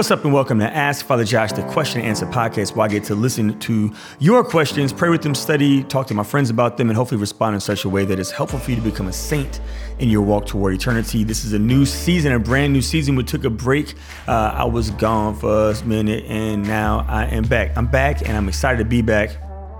What's up, and welcome to Ask Father Josh, the question and answer podcast, where I get to listen to your questions, pray with them, study, talk to my friends about them, and hopefully respond in such a way that is helpful for you to become a saint in your walk toward eternity. This is a new season, a brand new season. We took a break. Uh, I was gone for a minute, and now I am back. I'm back, and I'm excited to be back.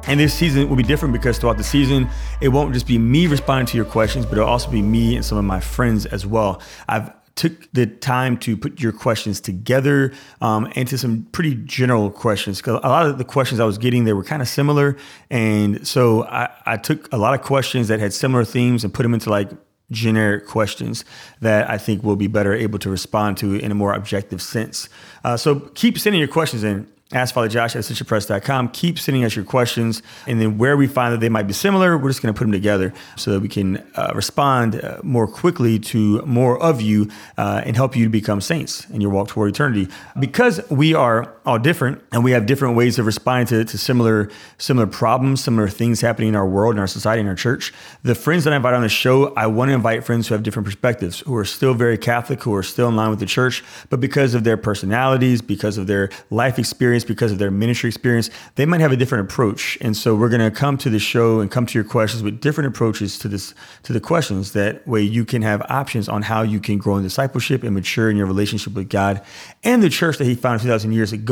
And this season will be different because throughout the season, it won't just be me responding to your questions, but it'll also be me and some of my friends as well. I've took the time to put your questions together um, into some pretty general questions because a lot of the questions I was getting they were kind of similar, and so I, I took a lot of questions that had similar themes and put them into like generic questions that I think we'll be better able to respond to in a more objective sense. Uh, so keep sending your questions in. Ask Father Josh at ascensionpress.com. Keep sending us your questions. And then where we find that they might be similar, we're just going to put them together so that we can uh, respond uh, more quickly to more of you uh, and help you to become saints in your walk toward eternity. Because we are all different and we have different ways of responding to, to similar, similar problems, similar things happening in our world, in our society, in our church, the friends that I invite on the show, I want to invite friends who have different perspectives, who are still very Catholic, who are still in line with the church, but because of their personalities, because of their life experience, because of their ministry experience, they might have a different approach. And so we're going to come to the show and come to your questions with different approaches to this to the questions. That way you can have options on how you can grow in discipleship and mature in your relationship with God and the church that He founded 2,000 years ago.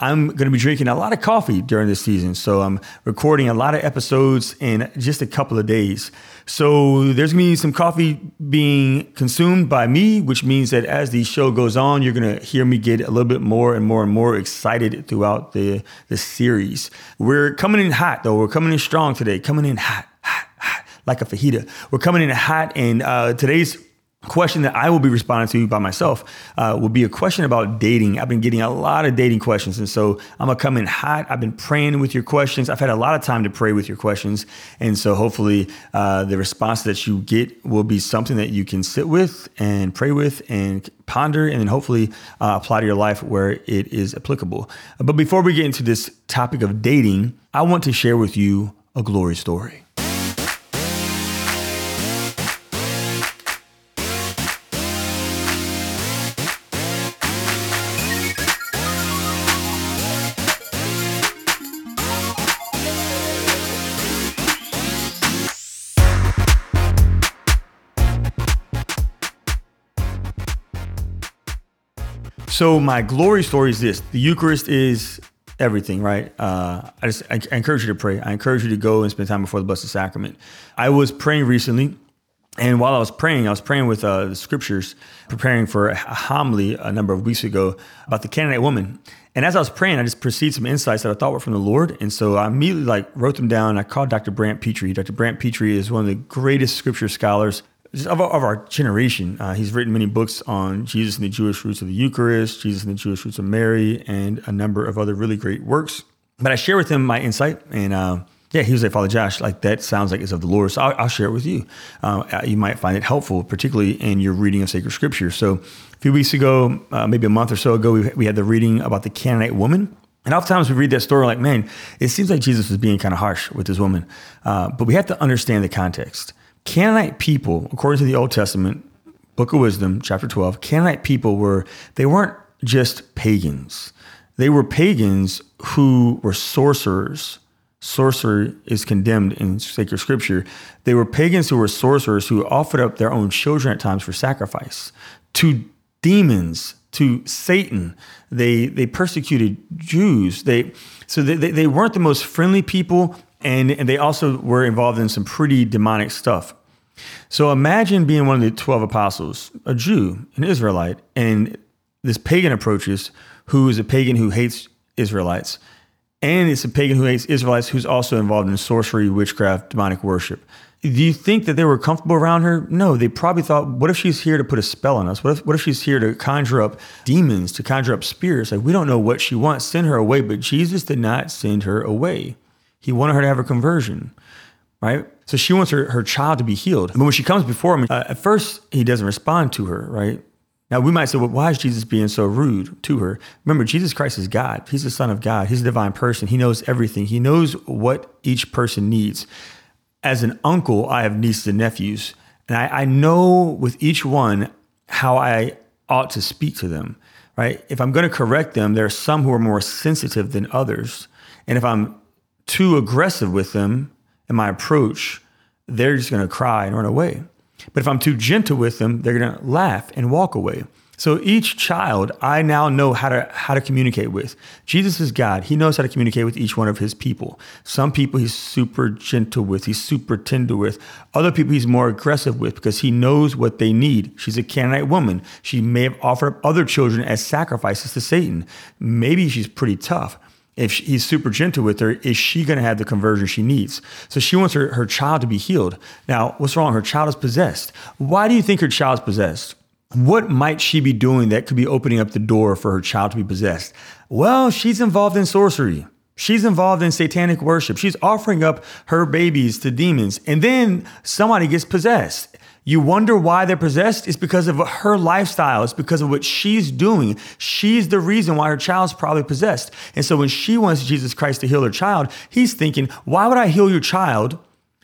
I'm going to be drinking a lot of coffee during this season, so I'm recording a lot of episodes in just a couple of days. So there's going to be some coffee being consumed by me, which means that as the show goes on, you're going to hear me get a little bit more and more and more excited throughout the, the series. We're coming in hot, though. We're coming in strong today, coming in hot, hot, hot, like a fajita. We're coming in hot, and uh, today's question that I will be responding to by myself uh, will be a question about dating. I've been getting a lot of dating questions, and so I'm gonna come in hot. I've been praying with your questions. I've had a lot of time to pray with your questions, and so hopefully uh, the response that you get will be something that you can sit with and pray with and ponder, and then hopefully uh, apply to your life where it is applicable. But before we get into this topic of dating, I want to share with you a glory story. So my glory story is this: the Eucharist is everything, right? Uh, I just I, I encourage you to pray. I encourage you to go and spend time before the Blessed Sacrament. I was praying recently, and while I was praying, I was praying with uh, the scriptures, preparing for a homily a number of weeks ago about the Canaanite woman. And as I was praying, I just perceived some insights that I thought were from the Lord. And so I immediately like wrote them down. I called Dr. Brant Pitre. Dr. Brant Pitre is one of the greatest scripture scholars of, of our generation. Uh, he's written many books on Jesus and the Jewish roots of the Eucharist, Jesus and the Jewish roots of Mary, and a number of other really great works. But I share with him my insight, and uh, yeah, he was like, Father Josh, like that sounds like it's of the Lord. So I'll, I'll share it with you. Uh, you might find it helpful, particularly in your reading of sacred scripture. So a few weeks ago, uh, maybe a month or so ago, we, we had the reading about the Canaanite woman. And oftentimes we read that story like, man, it seems like Jesus was being kind of harsh with this woman. Uh, but we have to understand the context. Canaanite people, according to the Old Testament, Book of Wisdom, chapter 12, Canaanite people were, they weren't just pagans. They were pagans who were sorcerers. Sorcery is condemned in sacred scripture. They were pagans who were sorcerers who offered up their own children at times for sacrifice to demons, to Satan. They they persecuted Jews. They so they, they weren't the most friendly people and, and they also were involved in some pretty demonic stuff. So imagine being one of the 12 apostles, a Jew, an Israelite, and this pagan approaches who is a pagan who hates Israelites. And it's a pagan who hates Israelites who's also involved in sorcery, witchcraft, demonic worship. Do you think that they were comfortable around her? No, they probably thought, what if she's here to put a spell on us? What if, what if she's here to conjure up demons, to conjure up spirits? Like, we don't know what she wants. Send her away. But Jesus did not send her away. He wanted her to have a conversion, right? So she wants her, her child to be healed. But when she comes before him, uh, at first he doesn't respond to her, right? Now we might say, well, why is Jesus being so rude to her? Remember, Jesus Christ is God. He's the Son of God. He's a divine person. He knows everything. He knows what each person needs. As an uncle, I have nieces and nephews, and I, I know with each one how I ought to speak to them. right? If I'm going to correct them, there are some who are more sensitive than others. And if I'm too aggressive with them in my approach, they're just going to cry and run away. But if I'm too gentle with them, they're going to laugh and walk away. So each child I now know how to how to communicate with. Jesus is God. He knows how to communicate with each one of his people. Some people he's super gentle with, he's super tender with. Other people he's more aggressive with because he knows what they need. She's a Canaanite woman. She may have offered up other children as sacrifices to Satan. Maybe she's pretty tough. If he's super gentle with her, is she going to have the conversion she needs? So she wants her, her child to be healed. Now, what's wrong? Her child is possessed. Why do you think her child is possessed? What might she be doing that could be opening up the door for her child to be possessed? Well, she's involved in sorcery. She's involved in satanic worship. She's offering up her babies to demons. And then somebody gets possessed. You wonder why they're possessed? It's because of her lifestyle. It's because of what she's doing. She's the reason why her child's probably possessed. And so when she wants Jesus Christ to heal her child, he's thinking, why would I heal your child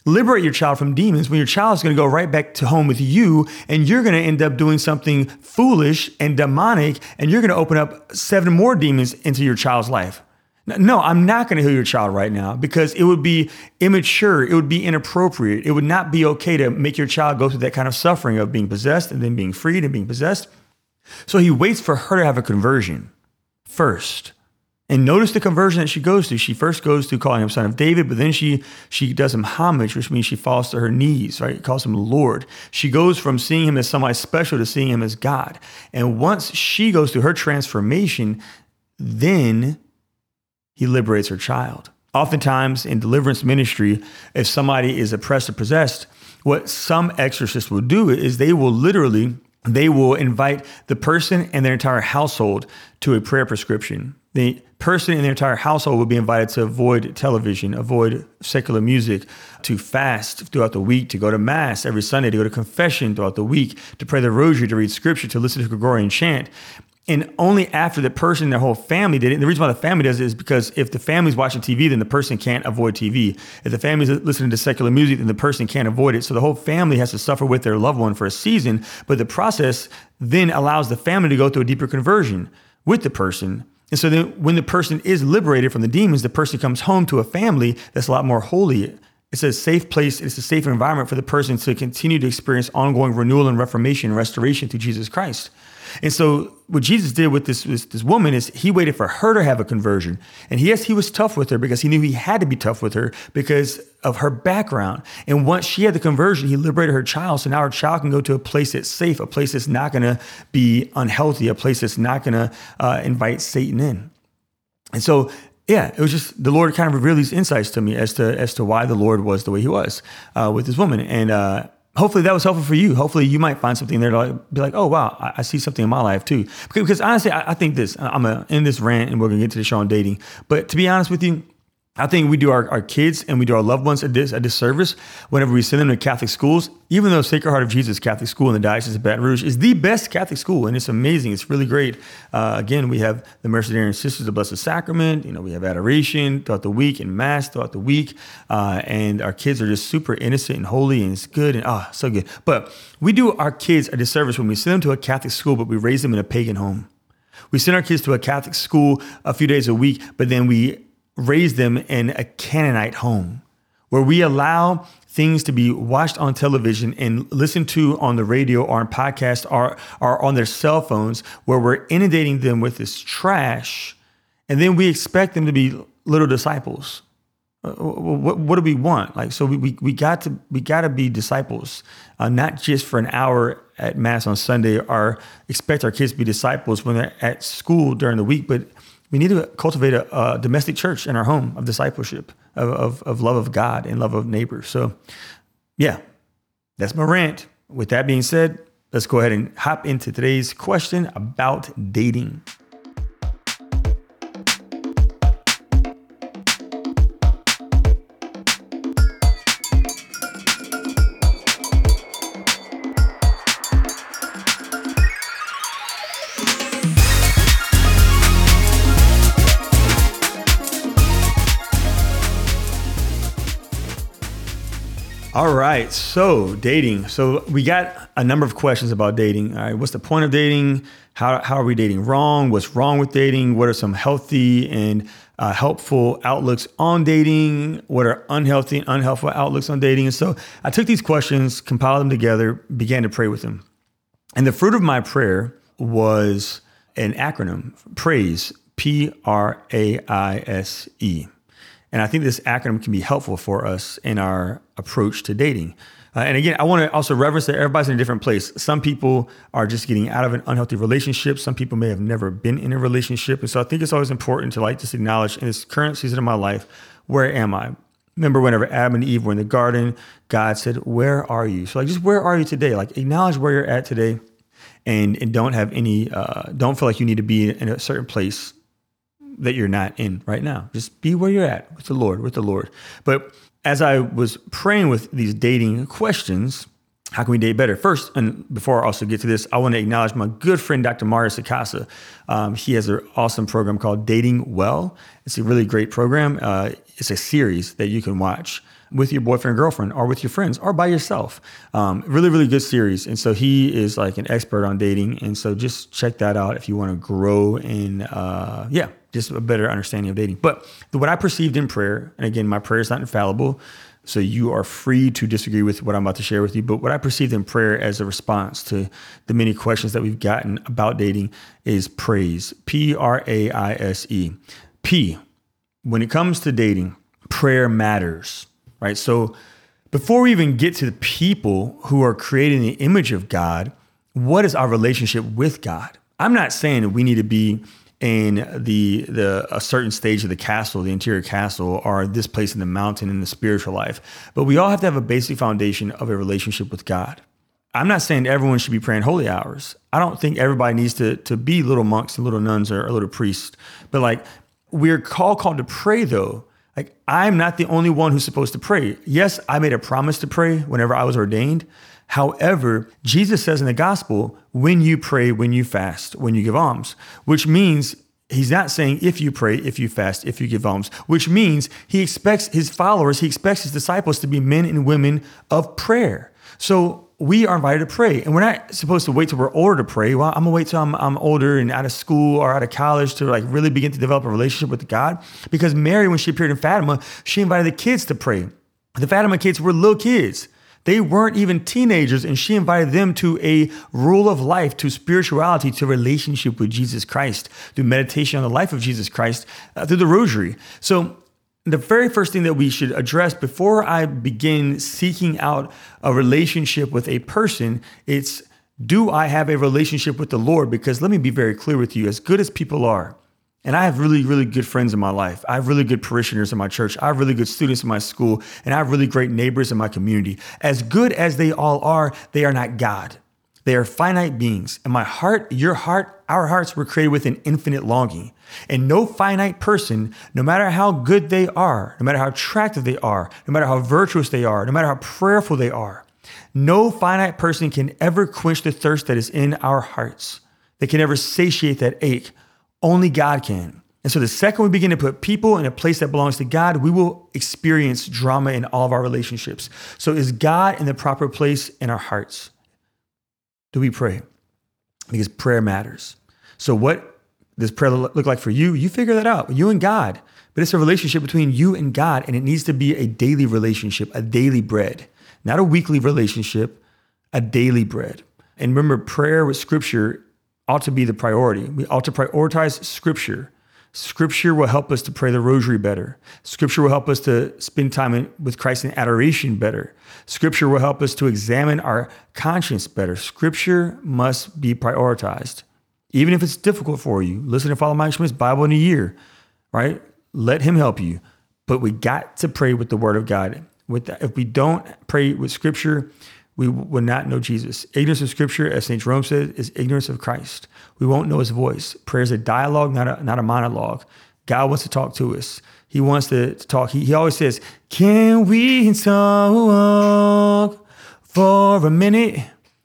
liberate your child from demons when your child is going to go right back to home with you and you're to end up doing something foolish and demonic and you're to open up seven more demons into your child's life. No, I'm not going to heal your child right now because it would be immature. It would be inappropriate. It would not be okay to make your child go through that kind of suffering of being possessed and then being freed and being possessed. So he waits for her to have a conversion first. And notice the conversion that she goes through. She first goes through calling him son of David, but then she she does him homage, which means she falls to her knees, right? Calls him Lord. She goes from seeing him as somebody special to seeing him as God. And once she goes through her transformation, then he liberates her child. Oftentimes in deliverance ministry, if somebody is oppressed or possessed, what some exorcists will do is they will literally they will invite the person and their entire household to a prayer prescription. The person and their entire household will be invited to avoid television, avoid secular music, to fast throughout the week, to go to mass every Sunday, to go to confession throughout the week, to pray the rosary, to read scripture, to listen to Gregorian chant. And only after the person and their whole family did it. And the reason why the family does it is because if the family's watching TV, then the person can't avoid TV. If the family's listening to secular music, then the person can't avoid it. So the whole family has to suffer with their loved one for a season. But the process then allows the family to go through a deeper conversion with the person. And so then when the person is liberated from the demons, the person comes home to a family that's a lot more holy it's a safe place, it's a safe environment for the person to continue to experience ongoing renewal and reformation and restoration through Jesus Christ. And so what Jesus did with this, this, this woman is he waited for her to have a conversion. And yes, he was tough with her because he knew he had to be tough with her because of her background. And once she had the conversion, he liberated her child. So now her child can go to a place that's safe, a place that's not going to be unhealthy, a place that's not going to uh, invite Satan in. And so yeah, it was just the Lord kind of revealed these insights to me as to as to why the Lord was the way He was uh, with this woman, and uh, hopefully that was helpful for you. Hopefully you might find something there to like, be like, oh wow, I, I, see something in my life too. Because, because honestly, I, I, think this. I'm gonna end this rant, and we're gonna get to the show on dating. But to be honest with you, I think we do our, our kids and we do our loved ones a, dis, a disservice whenever we send them to Catholic schools, even though Sacred Heart of Jesus Catholic School in the Diocese of Baton Rouge is the best Catholic school and it's amazing. It's really great. Uh, again, we have the Mercedarian Sisters of Blessed Sacrament. You know, we have adoration throughout the week and Mass throughout the week. Uh, and our kids are just super innocent and holy and it's good and ah, oh, so good. But we do our kids a disservice when we send them to a Catholic school, but we raise them in a pagan home. We send our kids to a Catholic school a few days a week, but then we raise them in a Canaanite home where we allow things to be watched on television and listened to on the radio or on podcasts or, or on their cell phones, where we're inundating them with this trash. And then we expect them to be little disciples. Uh, what, what, do we want? Like, so we, we, we got to we got to be disciples, uh, not just for an hour at mass on Sunday, or expect our kids to be disciples when they're at school during the week, but we need to cultivate a, a domestic church in our home of discipleship, of, of, of love of God and love of neighbors. So, yeah, that's my rant. With that being said, let's go ahead and hop into today's question about dating. All right. So dating. So we got a number of questions about dating. All right. What's the point of dating? How, how are we dating wrong? What's wrong with dating? What are some healthy and uh, helpful outlooks on dating? What are unhealthy and unhelpful outlooks on dating? And so I took these questions, compiled them together, began to pray with them. And the fruit of my prayer was an acronym, praise, P R A I S E. And I think this acronym can be helpful for us in our approach to dating. Uh, and again, I want to also reference that everybody's in a different place. Some people are just getting out of an unhealthy relationship. Some people may have never been in a relationship. And so I think it's always important to like just acknowledge in this current season of my life, where am I? Remember whenever Adam and Eve were in the garden, God said, Where are you? So like just where are you today? Like acknowledge where you're at today and, and don't have any uh, don't feel like you need to be in a certain place that you're not in right now. Just be where you're at with the Lord, with the Lord. But as I was praying with these dating questions, how can we date better? First, and before I also get to this, I want to acknowledge my good friend, Dr. Mario Sacasa. Um, he has an awesome program called Dating Well. It's a really great program. Uh, it's a series that you can watch with your boyfriend or girlfriend or with your friends or by yourself. Um, really, really good series. And so he is like an expert on dating. And so just check that out if you want to grow in, uh, yeah, just a better understanding of dating. But what I perceived in prayer, and again, my prayer is not infallible. So you are free to disagree with what I'm about to share with you. But what I perceived in prayer as a response to the many questions that we've gotten about dating is praise. P R A I S E. P. When it comes to dating, prayer matters right? So before we even get to the people who are creating the image of God, what is our relationship with God? I'm not saying that we need to be in the the a certain stage of the castle, the interior castle, or this place in the mountain in the spiritual life. But we all have to have a basic foundation of a relationship with God. I'm not saying everyone should be praying holy hours. I don't think everybody needs to to be little monks and little nuns or, or little priests. But like we're called called to pray though like, I'm not the only one who's supposed to pray. Yes, I made a promise to pray whenever I was ordained. However, Jesus says in the gospel, when you pray, when you fast, when you give alms, which means he's not saying if you pray, if you fast, if you give alms, which means he expects his followers, he expects his disciples to be men and women of prayer. So we are invited to pray. And we're not supposed to wait till we're older to pray. Well, I'm gonna wait till I'm, I'm older and out of school or out of college to like really begin to develop a relationship with God. Because Mary, when she appeared in Fatima, she invited the kids to pray. The Fatima kids were little kids. They weren't even teenagers, and she invited them to a rule of life, to spirituality, to relationship with Jesus Christ, through meditation on the life of Jesus Christ, uh, through the rosary. So the very first thing that we should address before I begin seeking out a relationship with a person, it's do I have a relationship with the Lord? Because let me be very clear with you, as good as people are, and I have really, really good friends in my life. I have really good parishioners in my church. I have really good students in my school, and I have really great neighbors in my community. As good as they all are, they are not God. They are finite beings. And my heart, your heart, our hearts were created with an infinite longing. And no finite person, no matter how good they are, no matter how attractive they are, no matter how virtuous they are, no matter how prayerful they are, no finite person can ever quench the thirst that is in our hearts. They can never satiate that ache. Only God can. And so the second we begin to put people in a place that belongs to God, we will experience drama in all of our relationships. So is God in the proper place in our hearts? Do we pray? Because prayer matters. So what does prayer look like for you? You figure that out, you and God. But it's a relationship between you and God, and it needs to be a daily relationship, a daily bread, not a weekly relationship, a daily bread. And remember, prayer with scripture ought to be the priority. We ought to prioritize scripture. Scripture will help us to pray the rosary better. Scripture will help us to spend time in, with Christ in adoration better. Scripture will help us to examine our conscience better. Scripture must be prioritized. Even if it's difficult for you, listen and follow Mike Schmitz's Bible in a year, right? Let him help you. But we got to pray with the word of God. With that, if we don't pray with scripture, we will not know Jesus. Ignorance of scripture, as St. Jerome says, is ignorance of Christ. We won't know his voice. Prayer is a dialogue, not a, not a monologue. God wants to talk to us. He wants to, to talk. He, he always says, Can we talk for a minute?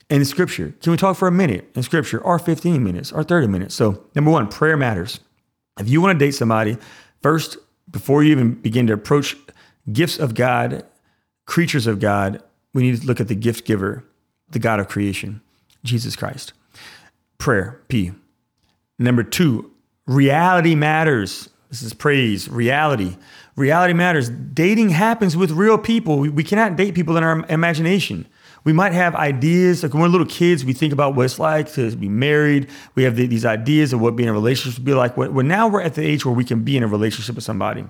in scripture. Can we talk for a minute in scripture or 15 minutes or 30 minutes? So, number one, prayer matters. If you want to date somebody, first, before you even begin to approach gifts of God, creatures of God, we need to look at the gift giver, the God of creation, Jesus Christ. Prayer, P. Number two, reality matters. This is praise, reality. Reality matters. Dating happens with real people. We, we cannot date people in our imagination. We might have ideas, like when we're little kids, we think about what it's like to be married. We have the, these ideas of what being in a relationship would be like. Well, now we're at the age where we can be in a relationship with somebody.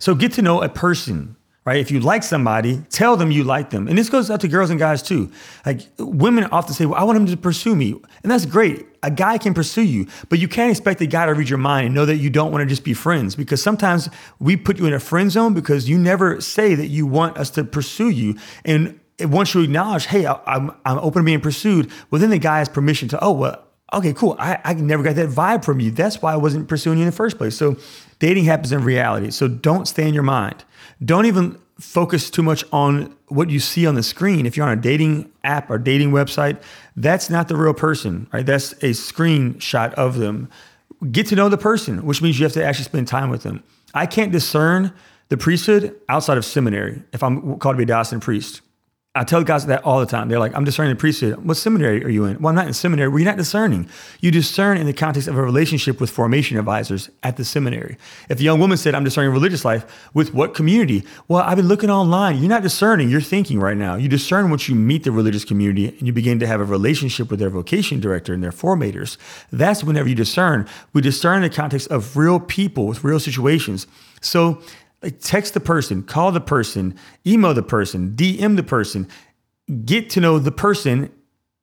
So get to know a person right? If you like somebody, tell them you like them. And this goes out to girls and guys too. Like women often say, well, I want him to pursue me. And that's great. A guy can pursue you, but you can't expect a guy to read your mind and know that you don't want to just be friends because sometimes we put you in a friend zone because you never say that you want us to pursue you. And once you acknowledge, hey, I'm, I'm open to being pursued, well, then the guy has permission to, oh, well, okay, cool. I, I never got that vibe from you. That's why I wasn't pursuing you in the first place. So dating happens in reality. So don't stay in your mind. Don't even focus too much on what you see on the screen. If you're on a dating app or dating website, that's not the real person, right? That's a screenshot of them. Get to know the person, which means you have to actually spend time with them. I can't discern the priesthood outside of seminary if I'm called to be a diocesan priest. I tell guys that all the time. They're like, I'm discerning the priesthood. What seminary are you in? Well, I'm not in seminary. Well, you're not discerning. You discern in the context of a relationship with formation advisors at the seminary. If a young woman said, I'm discerning religious life, with what community? Well, I've been looking online. You're not discerning. You're thinking right now. You discern once you meet the religious community and you begin to have a relationship with their vocation director and their formators. That's whenever you discern. We discern in the context of real people with real situations. So like text the person, call the person, email the person, DM the person, get to know the person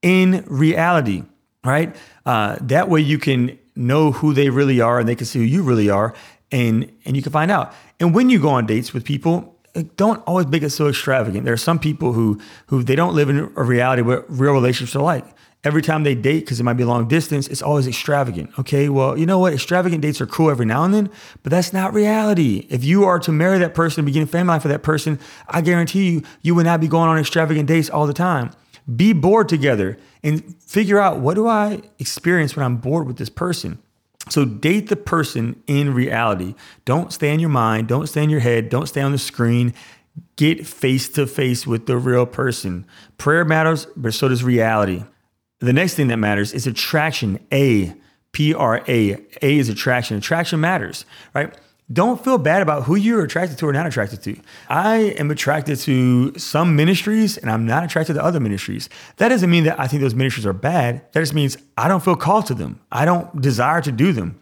in reality, right? Uh, that way you can know who they really are and they can see who you really are and and you can find out. And when you go on dates with people, don't always make it so extravagant. There are some people who who they don't live in a reality where real relationships are like every time they date, because it might be long distance, it's always extravagant. Okay, well, you know what? Extravagant dates are cool every now and then, but that's not reality. If you are to marry that person and begin a family life with that person, I guarantee you, you would not be going on extravagant dates all the time. Be bored together and figure out what do I experience when I'm bored with this person. So date the person in reality. Don't stay in your mind. Don't stay in your head. Don't stay on the screen. Get face to face with the real person. Prayer matters, but so does reality. The next thing that matters is attraction. A, P R A. A is attraction. Attraction matters, right? Don't feel bad about who you're attracted to or not attracted to. I am attracted to some ministries and I'm not attracted to other ministries. That doesn't mean that I think those ministries are bad. That just means I don't feel called to them. I don't desire to do them.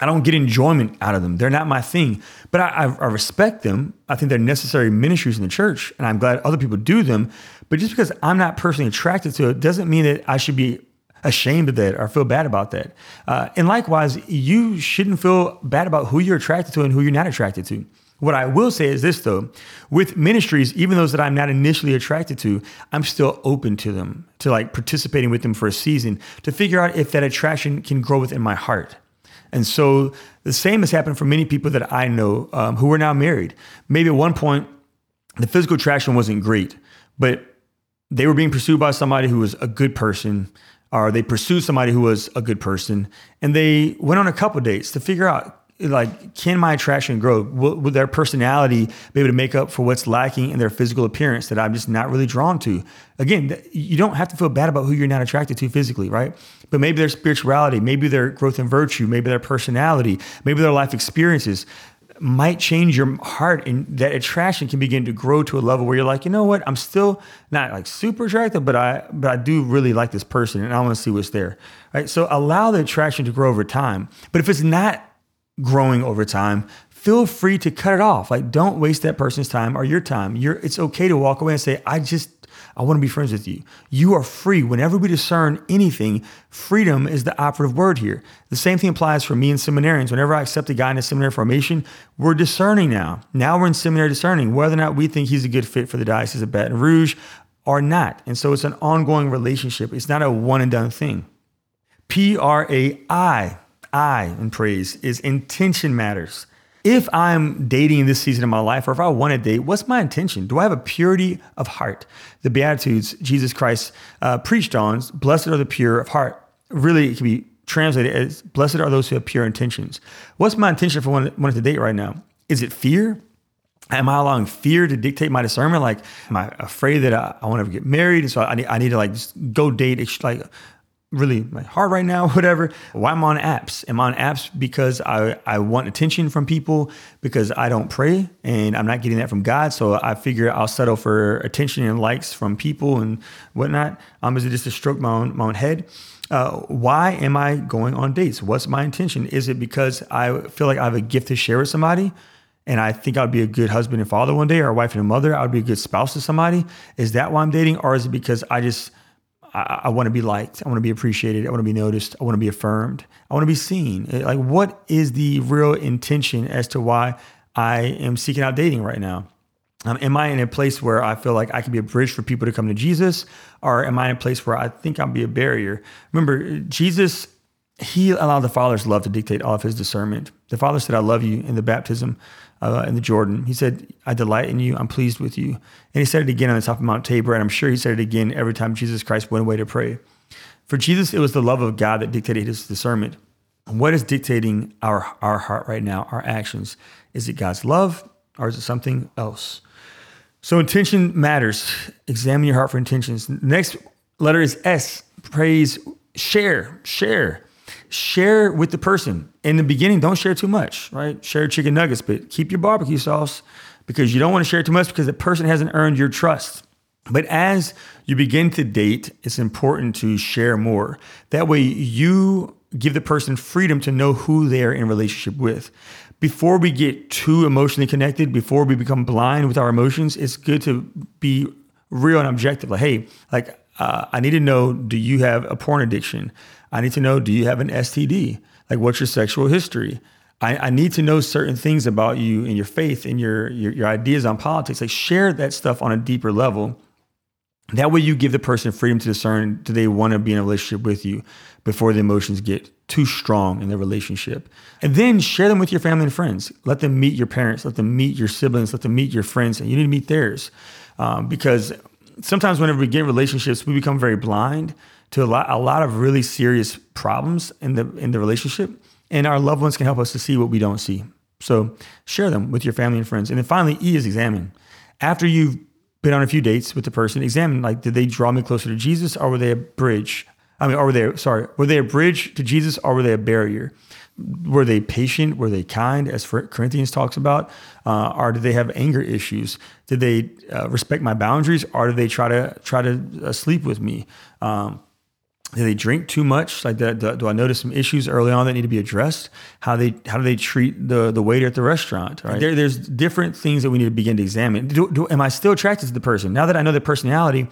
I don't get enjoyment out of them. They're not my thing, but I, I, I, respect them. I think they're necessary ministries in the church, and I'm glad other people do them. But just because I'm not personally attracted to it doesn't mean that I should be ashamed of that or feel bad about that. Uh, and likewise, you shouldn't feel bad about who you're attracted to and who you're not attracted to. What I will say is this though, with ministries, even those that I'm not initially attracted to, I'm still open to them, to like participating with them for a season to figure out if that attraction can grow within my heart. And so the same has happened for many people that I know um, who are now married. Maybe at one point, the physical attraction wasn't great, but they were being pursued by somebody who was a good person, or they pursued somebody who was a good person, and they went on a couple dates to figure out like can my attraction grow? Will, will, their personality be able to make up for what's lacking in their physical appearance that i'm just not really drawn to? Again you don't have to feel bad about who you're not attracted to physically right? But maybe their spirituality maybe their growth in virtue maybe their personality maybe their life experiences might change your heart and that attraction can begin to grow to a level where you're like you know what? I'm still not like super attractive but i but i do really like this person and i want to see what's there. Right? So allow the attraction to grow over time. But if it's not growing over time, feel free to cut it off. Like don't waste that person's time or your time. You're it's okay to walk away and say, I just I want to be friends with you. You are free. Whenever we discern anything, freedom is the operative word here. The same thing applies for me and seminarians. Whenever I accept a guy in a seminary formation, we're discerning now. Now we're in seminary discerning whether or not we think he's a good fit for the Diocese of Baton Rouge or not. And so it's an ongoing relationship. It's not a one and done thing. P R A I I in praise is intention matters. If I'm dating this season of my life, or if I want to date, what's my intention? Do I have a purity of heart? The Beatitudes Jesus Christ uh, preached on, blessed are the pure of heart. Really, it can be translated as blessed are those who have pure intentions. What's my intention for wanting to date right now? Is it fear? Am I allowing fear to dictate my discernment? Like, am I afraid that I, I won't ever get married? And so I need, I need to like go date, like really like hard right now, whatever. Why am I on apps? Am I on apps because I, I want attention from people because I don't pray and I'm not getting that from God. So I figure I'll settle for attention and likes from people and whatnot. Um, is it just to stroke my own, my own head? Uh, why am I going on dates? What's my intention? Is it because I feel like I have a gift to share with somebody? and I think I'd be a good husband and father one day, or a wife and a mother. I would be a good spouse to somebody. Is that why I'm dating, or is it because I just I, I want to be liked. I want to be appreciated. I want to be noticed. I want to be affirmed. I want to be seen. Eh, like, what is the real intention as to why I am seeking out dating right now? Um, am I in a place where I feel like I can be a bridge for people to come to Jesus? Or am I in a place where I think I'll be a barrier? Remember, Jesus, he allowed the Father's love to dictate all of his discernment. The Father said, I love you in the baptism uh, in the Jordan. He said, I delight in you. I'm pleased with you. And he said it again on the top of Mount Tabor. And I'm sure he said it again every time Jesus Christ went away to pray. For Jesus, it was the love of God that dictated his discernment. What is dictating our, our heart right now, our actions? Is it God's love or is it something else? So intention matters. Examine your heart for intentions. Next letter is S. Praise, share, share share with the person. In the beginning, don't share too much, right? Share chicken nuggets, but keep your barbecue sauce because you don't want to share too much because the person hasn't earned your trust. But as you begin to date, it's important to share more. That way, you give the person freedom to know who they are in relationship with. Before we get too emotionally connected, before we become blind with our emotions, it's good to be real and objective. Like, hey, like uh, I need to know: Do you have a porn addiction? I need to know do you have an STD? Like, what's your sexual history? I, I, need to know certain things about you and your faith and your, your, your ideas on politics. Like, share that stuff on a deeper level. That way, you give the person freedom to discern do they want to be in a relationship with you before the emotions get too strong in their relationship. And then share them with your family and friends. Let them meet your parents, let them meet your siblings, let them meet your friends, and you need to meet theirs. Um, because sometimes whenever we get relationships, we become very blind to a lot, a lot of really serious problems in the in the relationship, and our loved ones can help us to see what we don't see. So share them with your family and friends. And then finally, E is examine. After you've been on a few dates with the person, examine like did they draw me closer to Jesus, or were they a bridge? I mean, or were they sorry, were they a bridge to Jesus, or were they a barrier? Were they patient? Were they kind, as Corinthians talks about? Uh, or did they have anger issues? Did they uh, respect my boundaries, or did they try to try to uh, sleep with me? Um, do they drink too much? Like, do, do, I notice some issues early on that need to be addressed? How they how do they treat the the waiter at the restaurant? Right? There, there's different things that we need to begin to examine. Do, do, am I still attracted to the person now that I know their personality?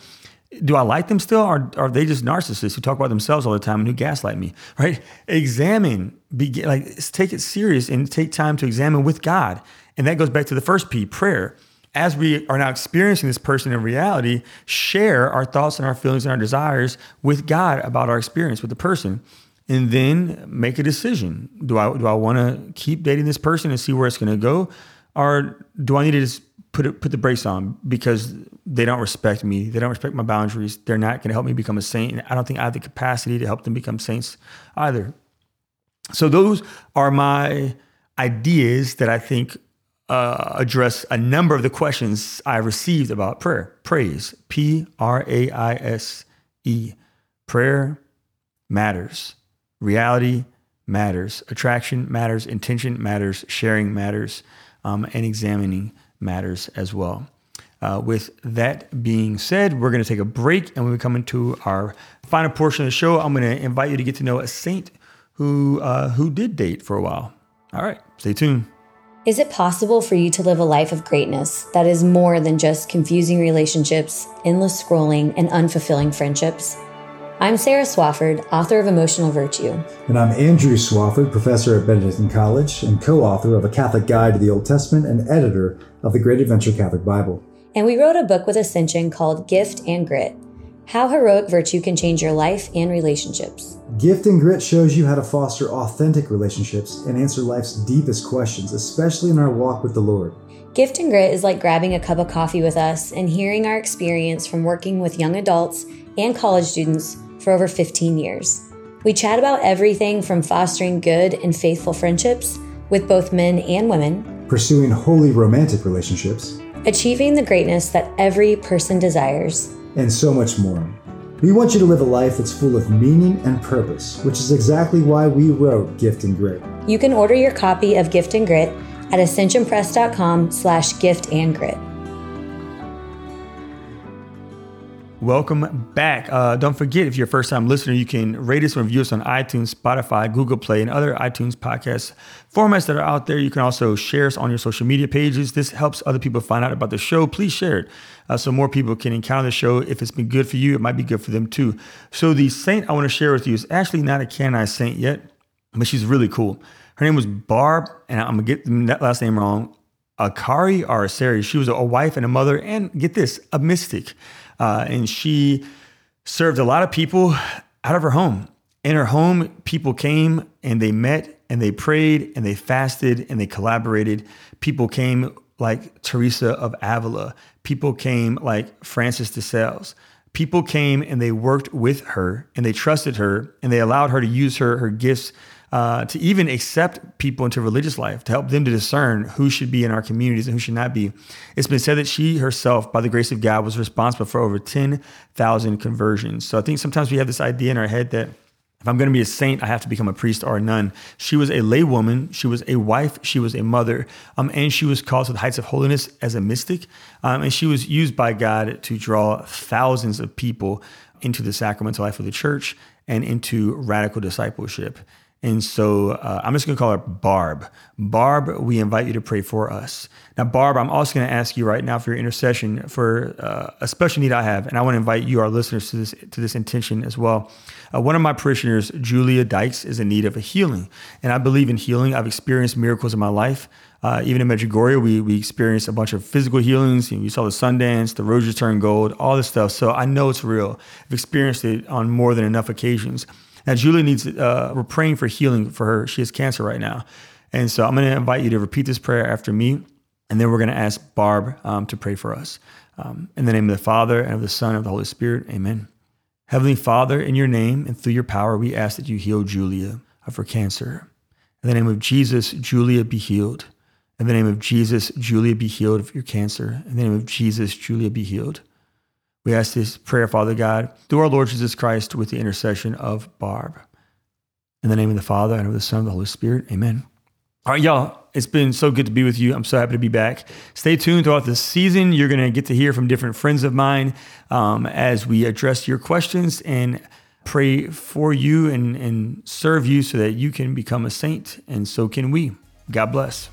Do I like them still, or are they just narcissists who talk about themselves all the time and who gaslight me? Right? Examine, begin like take it serious and take time to examine with God, and that goes back to the first P, prayer as we are now experiencing this person in reality, share our thoughts and our feelings and our desires with God about our experience with the person. And then make a decision. Do I do I want to keep dating this person and see where it's going to go, or do I need to just put it, put the brakes on because they don't respect me, they don't respect my boundaries, they're not going to help me become a saint, and I don't think I have the capacity to help them become saints either. So those are my ideas that I think uh, address a number of the questions I received about prayer. Praise, P R A I S E. Prayer matters. Reality matters. Attraction matters. Intention matters. Sharing matters. Um, and examining matters as well. Uh, with that being said, we're going to take a break and when we come into our final portion of the show, I'm going to invite you to get to know a saint who uh, who did date for a while. All right, stay tuned. Is it possible for you to live a life of greatness that is more than just confusing relationships, endless scrolling, and unfulfilling friendships? I'm Sarah Swafford, author of Emotional Virtue. And I'm Andrew Swafford, professor at Benedictine College and co author of A Catholic Guide to the Old Testament and editor of the Great Adventure Catholic Bible. And we wrote a book with Ascension called Gift and Grit How Heroic Virtue Can Change Your Life and Relationships. Gift and Grit shows you how to foster authentic relationships and answer life's deepest questions, especially in our walk with the Lord. Gift and Grit is like grabbing a cup of coffee with us and hearing our experience from working with young adults and college students for over 15 years. We chat about everything from fostering good and faithful friendships with both men and women pursuing holy romantic relationships, achieving the greatness that every person desires, and so much more. We want you to live a life that's full of meaning and purpose, which is exactly why we wrote Gift and Grit. You can order your copy of Gift and Grit at ascensionpress.com slash gift and grit. Welcome back. Uh, don't forget, if you're a first time listener, you can rate us and review us on iTunes, Spotify, Google Play, and other iTunes podcast formats that are out there. You can also share us on your social media pages. This helps other people find out about the show. Please share it uh, so more people can encounter the show. If it's been good for you, it might be good for them too. So, the saint I want to share with you is actually not a canonized saint yet, but she's really cool. Her name was Barb, and I'm going to get that last name wrong. Akari or Asari. She was a wife and a mother, and get this, a mystic. Uh, and she served a lot of people out of her home. In her home, people came and they met and they prayed and they fasted and they collaborated. People came like Teresa of Avila. People came like Francis de Sales. People came and they worked with her and they trusted her and they allowed her to use her her gifts uh, to even accept people into religious life, to help them to discern who should be in our communities and who should not be. It's been said that she herself, by the grace of God, was responsible for over 10,000 conversions. So I think sometimes we have this idea in our head that if I'm going to be a saint, I have to become a priest or a nun. She was a laywoman. She was a wife. She was a mother. Um, and she was called to the heights of holiness as a mystic. Um, and she was used by God to draw thousands of people into the sacramental life of the church and into radical discipleship. And so uh, I'm just going to call her Barb. Barb, we invite you to pray for us. Now, Barb, I'm also going to ask you right now for your intercession for uh, a special need I have, and I want to invite you, our listeners, to this to this intention as well. Uh, one of my parishioners, Julia Dykes, is in need of a healing, and I believe in healing. I've experienced miracles in my life. Uh, even in Medjugorje, we we experienced a bunch of physical healings. You, know, you saw the sun dance, the roses turn gold, all this stuff. So I know it's real. I've experienced it on more than enough occasions. Now, Julie needs, uh, we're praying for healing for her. She has cancer right now. And so I'm going to invite you to repeat this prayer after me. And then we're going to ask Barb um, to pray for us. Um, in the name of the Father, and of the Son, and of the Holy Spirit, amen. Heavenly Father, in your name and through your power, we ask that you heal Julia of her cancer. In the name of Jesus, Julia be healed. In the name of Jesus, Julia be healed of your cancer. In the name of Jesus, Julia be healed. We ask this prayer, Father God, through our Lord Jesus Christ with the intercession of Barb. In the name of the Father, and of the Son, and of the Holy Spirit, amen. All right, y'all, it's been so good to be with you. I'm so happy to be back. Stay tuned throughout the season. You're going to get to hear from different friends of mine um, as we address your questions and pray for you and, and serve you so that you can become a saint, and so can we. God bless.